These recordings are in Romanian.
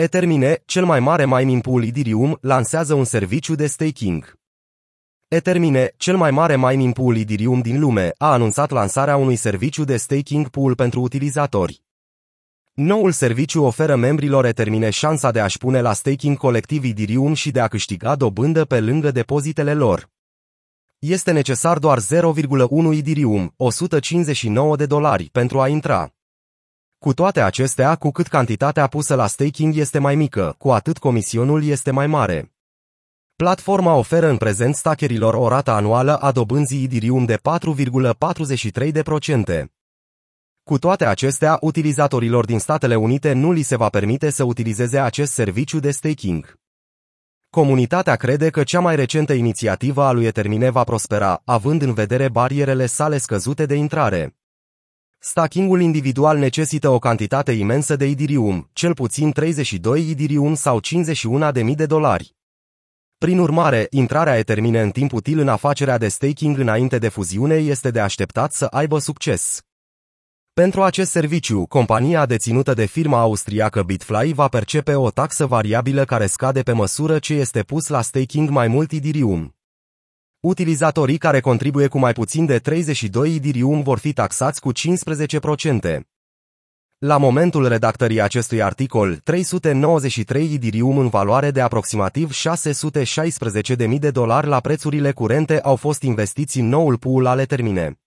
Etermine, cel mai mare mining pool Ethereum, lansează un serviciu de staking. Etermine, cel mai mare mining pool Ethereum din lume, a anunțat lansarea unui serviciu de staking pool pentru utilizatori. Noul serviciu oferă membrilor Etermine șansa de a-și pune la staking colectiv Ethereum și de a câștiga dobândă pe lângă depozitele lor. Este necesar doar 0,1 Ethereum, 159 de dolari, pentru a intra. Cu toate acestea, cu cât cantitatea pusă la staking este mai mică, cu atât comisionul este mai mare. Platforma oferă în prezent stackerilor o rată anuală a dobânzii Ethereum de 4,43%. Cu toate acestea, utilizatorilor din Statele Unite nu li se va permite să utilizeze acest serviciu de staking. Comunitatea crede că cea mai recentă inițiativă a lui Etermine va prospera, având în vedere barierele sale scăzute de intrare. Stackingul individual necesită o cantitate imensă de Ethereum, cel puțin 32 Ethereum sau 51.000 de dolari. Prin urmare, intrarea Etermine în timp util în afacerea de staking înainte de fuziune este de așteptat să aibă succes. Pentru acest serviciu, compania deținută de firma austriacă Bitfly va percepe o taxă variabilă care scade pe măsură ce este pus la staking mai mult Ethereum. Utilizatorii care contribuie cu mai puțin de 32 Ethereum vor fi taxați cu 15%. La momentul redactării acestui articol, 393 Ethereum în valoare de aproximativ 616.000 de dolari la prețurile curente au fost investiți în noul pool ale termine.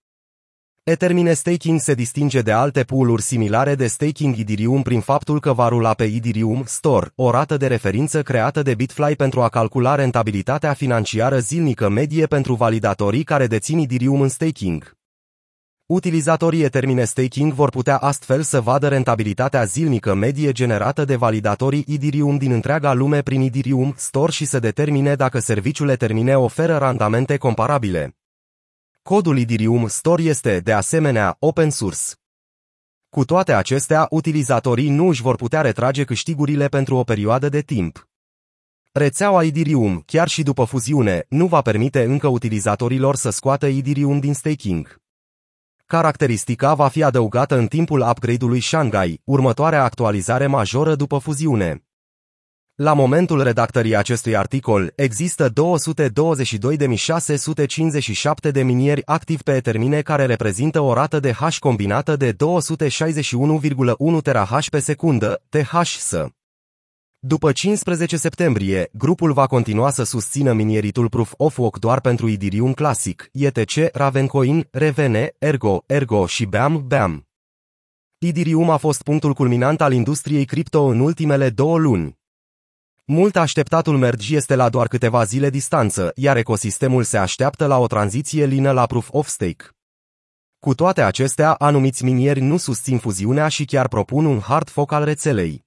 Etermine Staking se distinge de alte pooluri similare de staking Ethereum prin faptul că va rula pe Ethereum Store, o rată de referință creată de Bitfly pentru a calcula rentabilitatea financiară zilnică medie pentru validatorii care dețin Ethereum în staking. Utilizatorii Etermine Staking vor putea astfel să vadă rentabilitatea zilnică medie generată de validatorii Ethereum din întreaga lume prin Ethereum Store și să determine dacă serviciul Etermine oferă randamente comparabile. Codul Ethereum Store este, de asemenea, open source. Cu toate acestea, utilizatorii nu își vor putea retrage câștigurile pentru o perioadă de timp. Rețeaua Ethereum, chiar și după fuziune, nu va permite încă utilizatorilor să scoată Ethereum din staking. Caracteristica va fi adăugată în timpul upgrade-ului Shanghai, următoarea actualizare majoră după fuziune. La momentul redactării acestui articol, există 222.657 de minieri activi pe Ethermine care reprezintă o rată de hash combinată de 261,1 TH pe secundă, THS. După 15 septembrie, grupul va continua să susțină minieritul Proof of Work doar pentru Ethereum Classic, ETC, Ravencoin, Revene, Ergo, Ergo și BAM, BAM. Ethereum a fost punctul culminant al industriei cripto în ultimele două luni. Mult așteptatul merge este la doar câteva zile distanță, iar ecosistemul se așteaptă la o tranziție lină la Proof of Stake. Cu toate acestea, anumiți minieri nu susțin fuziunea și chiar propun un hard fork al rețelei.